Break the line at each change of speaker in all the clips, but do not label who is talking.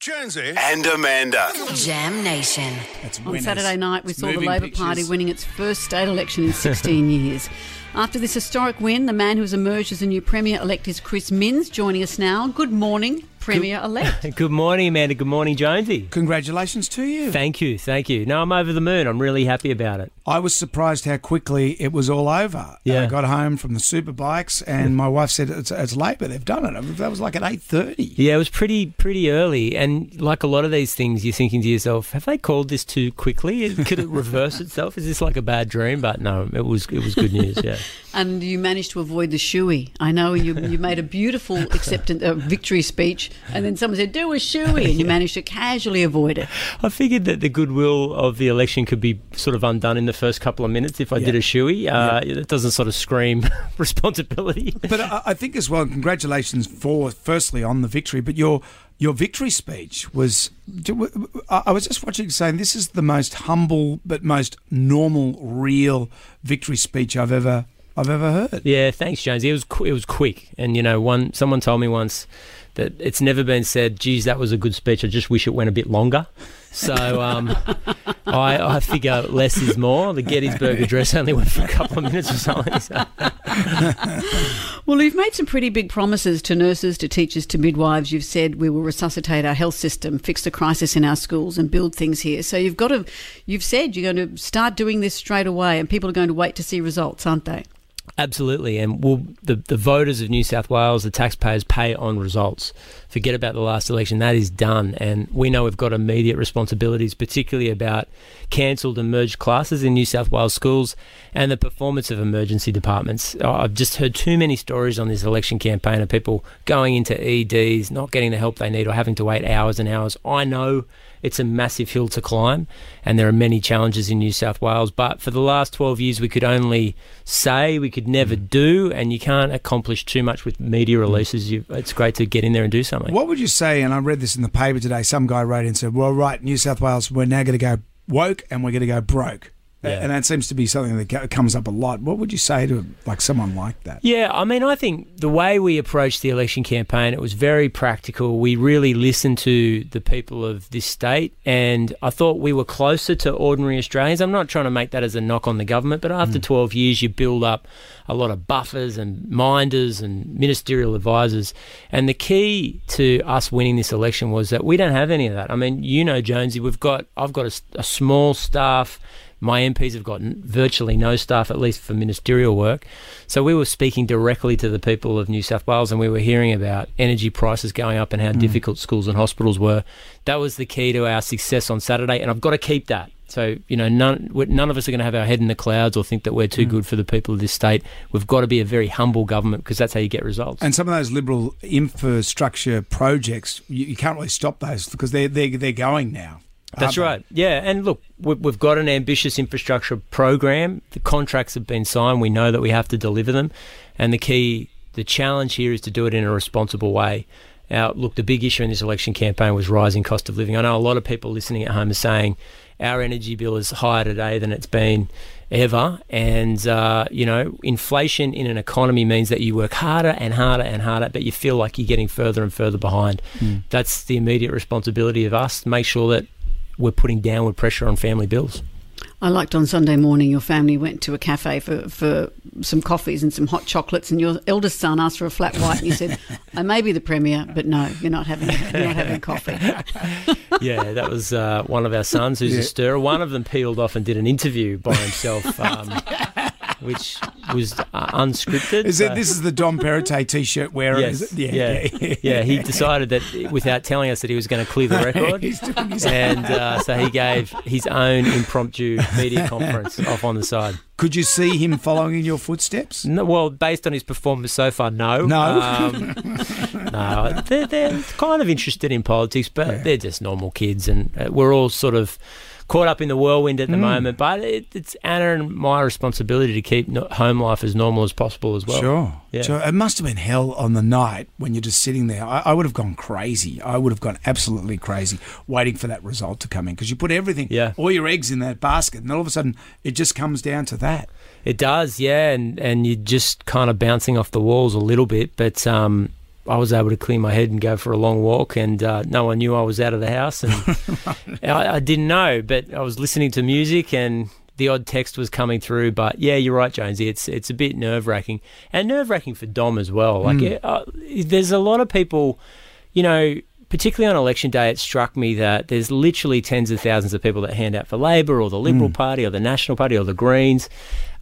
Jonesy.
and Amanda.
Jam Nation.
That's
On
winners.
Saturday night, we saw the
Moving
Labor
pictures.
Party winning its first state election in 16 years. After this historic win, the man who has emerged as the new Premier elect is Chris Minns, joining us now. Good morning, Premier elect.
Good morning, Amanda. Good morning, Jonesy.
Congratulations to you.
Thank you, thank you. No, I'm over the moon. I'm really happy about it.
I was surprised how quickly it was all over.
Yeah.
I got home from the superbikes and my wife said it's, it's Labor. They've done it. That was like at eight thirty.
Yeah, it was pretty pretty early, and like a lot of these things, you're thinking to yourself, "Have they called this too quickly? Could it reverse itself? Is this like a bad dream?" But no, it was it was good news. Yeah.
And you managed to avoid the shoey. I know you, you made a beautiful acceptance, uh, victory speech, and then someone said, do a shoey, and you managed to casually avoid it.
I figured that the goodwill of the election could be sort of undone in the first couple of minutes if I did a shoey. Uh, It doesn't sort of scream responsibility.
But I, I think as well, congratulations for firstly on the victory. But your your victory speech was. I I was just watching, saying this is the most humble but most normal, real victory speech I've ever I've ever heard.
Yeah, thanks, Jonesy. It was qu- it was quick, and you know, one someone told me once that it's never been said. Geez, that was a good speech. I just wish it went a bit longer. So um, I, I figure less is more. The Gettysburg Address only went for a couple of minutes or something. So.
Well, you've made some pretty big promises to nurses, to teachers, to midwives. You've said we will resuscitate our health system, fix the crisis in our schools, and build things here. So you've got to, you've said you're going to start doing this straight away, and people are going to wait to see results, aren't they?
Absolutely, and the the voters of New South Wales, the taxpayers, pay on results. Forget about the last election; that is done, and we know we've got immediate responsibilities, particularly about cancelled and merged classes in New South Wales schools and the performance of emergency departments. I've just heard too many stories on this election campaign of people going into EDs, not getting the help they need, or having to wait hours and hours. I know it's a massive hill to climb, and there are many challenges in New South Wales. But for the last 12 years, we could only say, we could never do, and you can't accomplish too much with media releases. You, it's great to get in there and do something.
What would you say? And I read this in the paper today. Some guy wrote in and said, "Well, right, New South Wales, we're now going to go woke and we're going to go broke."
Yeah.
And that seems to be something that comes up a lot. What would you say to like someone like that?
Yeah, I mean, I think the way we approached the election campaign, it was very practical. We really listened to the people of this state, and I thought we were closer to ordinary Australians. I'm not trying to make that as a knock on the government, but after mm. 12 years, you build up a lot of buffers and minders and ministerial advisors. And the key to us winning this election was that we don't have any of that. I mean, you know, Jonesy, we've got I've got a a small staff. My MPs have got virtually no staff, at least for ministerial work. So we were speaking directly to the people of New South Wales and we were hearing about energy prices going up and how mm. difficult schools and hospitals were. That was the key to our success on Saturday, and I've got to keep that. So, you know, none, none of us are going to have our head in the clouds or think that we're too mm. good for the people of this state. We've got to be a very humble government because that's how you get results.
And some of those liberal infrastructure projects, you, you can't really stop those because they're they're, they're going now.
That's right. Yeah, and look, we- we've got an ambitious infrastructure program. The contracts have been signed. We know that we have to deliver them, and the key, the challenge here is to do it in a responsible way. Now, look, the big issue in this election campaign was rising cost of living. I know a lot of people listening at home are saying our energy bill is higher today than it's been ever, and uh, you know, inflation in an economy means that you work harder and harder and harder, but you feel like you're getting further and further behind. That's the immediate responsibility of us. Make sure that we're putting downward pressure on family bills.
I liked on Sunday morning your family went to a cafe for, for some coffees and some hot chocolates, and your eldest son asked for a flat white, and you said, "I may be the premier, but no, you're not having you're not having coffee."
Yeah, that was uh, one of our sons who's
Yeah.
a stirrer. One of them peeled off and did an interview by himself, um, which was uh, unscripted.
Is
so-
it? This is the Dom Perrottet t-shirt wearer.
Yes.
Is it?
Yeah. Yeah. He decided that without telling us that he was going to clear the record.
He's doing his
and uh, so he gave his own impromptu media conference off on the side.
Could you see him following in your footsteps?
No, well, based on his performance so far, no.
No.
Um, no, they're, they're kind of interested in politics, but they're just normal kids, and uh, we're all sort of caught up in the whirlwind
Mm.
at the moment. But it, it's Anna and my responsibility to keep no- home life as normal as possible as well.
Sure.
Yeah.
Sure. It must have been hell on the night when you're just sitting there. I, I would have gone crazy. I would have gone absolutely crazy waiting for that result to come in because you put everything,
Yeah.
all your eggs in that basket, and all of a sudden it just comes down to that.
It does, yeah, and and you're just kind of bouncing off the walls a little bit, but um, I was able to clear my head and go for a long walk, and uh, no one knew I was out of the house, and I, I didn't know, but I was listening to music and the odd text was coming through. But yeah, you're right, Jonesy. It's it's a bit nerve wracking and nerve wracking for Dom as well. Like,
Mm.
uh, there's a lot of people, you know. Particularly on election day, it struck me that there's literally tens of thousands of people that hand out for Labor or the Liberal Party or the National Party or the Greens,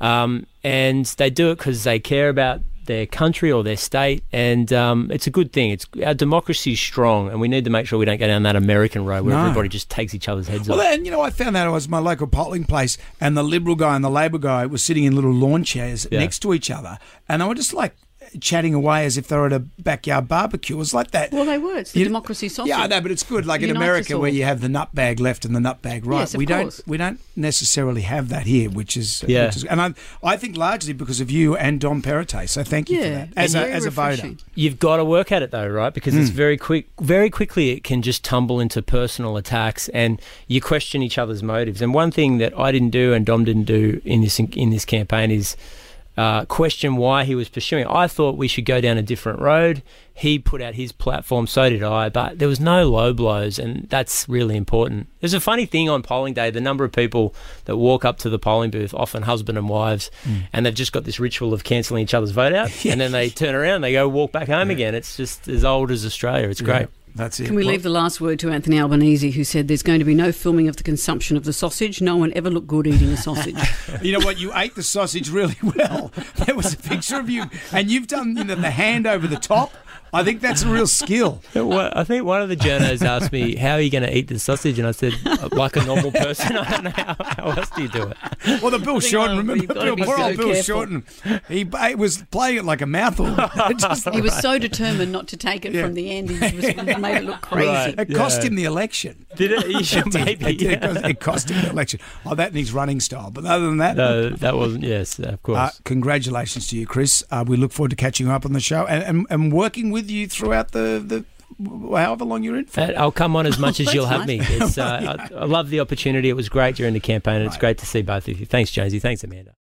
um, and they do it because they care about their country or their state, and um, it's a good thing. It's our democracy is strong, and we need to make sure we don't go down that American road where
No.
everybody just takes each other's heads
Well,
off.
then, you know, I found out I was my local polling place, and the Liberal guy and the Labor guy were sitting in little lawn chairs
Yeah.
next to each other, and they were just like chatting away as if they were at a backyard barbecue. It was like that.
Well, they were. It's the
You-
democracy sausage.
Yeah, I know, but it's good. Like in America, where you have the nut bag left and the nut bag right,
Yes, of
we
course.
don't we don't necessarily have that here, which is
Yeah.
Which is, and I I think largely because of you and Dom Perrottet. So thank you for that as a
very
as a voter.
You've got to work at it though, right? Because
Hmm.
it's very quick. Very quickly, it can just tumble into personal attacks, and you question each other's motives. And one thing that I didn't do and Dom didn't do in this in this campaign is uh, question why he was pursuing. I thought we should go down a different road. He put out his platform, so did I. But there was no low blows, and that's really important. There's a funny thing on polling day: the number of people that walk up to the polling booth, often husband and wives, and they've just got this ritual of cancelling each other's vote out, and then they turn around, they go walk back home again. It's just as old as Australia. It's great.
That's it.
Can we
Well,
leave the last word to Anthony Albanese, who said there's going to be no filming of the consumption of the sausage? No one ever looked good eating a sausage.
You know what? You ate the sausage really well. There was a picture of you, and you've done you know, the hand over the top. I think that's a real skill.
Well, I think one of the journos asked me, "How are you going to eat the sausage?" And I said, uh, "Like a normal person. I don't know how, how else do you do it."
Well, the Bill
think
Shorten,
uh,
remember
you've
Bill,
be
poor
so
old Bill. Shorten. He, he was playing it like a mouthful. It, just,
he was so determined not to take it
Yeah.
from the end, he was, made it look crazy.
Right.
it cost
Yeah.
him the election.
Did it? You should
It,
maybe.
did. It cost- it cost him the election. Oh, that his running style. But other than that,
No, that wasn't. Yes, of course.
uh, congratulations to you, Chris. Uh, we look forward to catching you up on the show and, and, and working with you throughout the, the however long you're in for.
Uh, I'll come on as much as you'll have me. It's, uh, I, I love the opportunity. It was great during the campaign, and it's
Right.
great to see both of you. Thanks, Jonesy. Thanks, Amanda.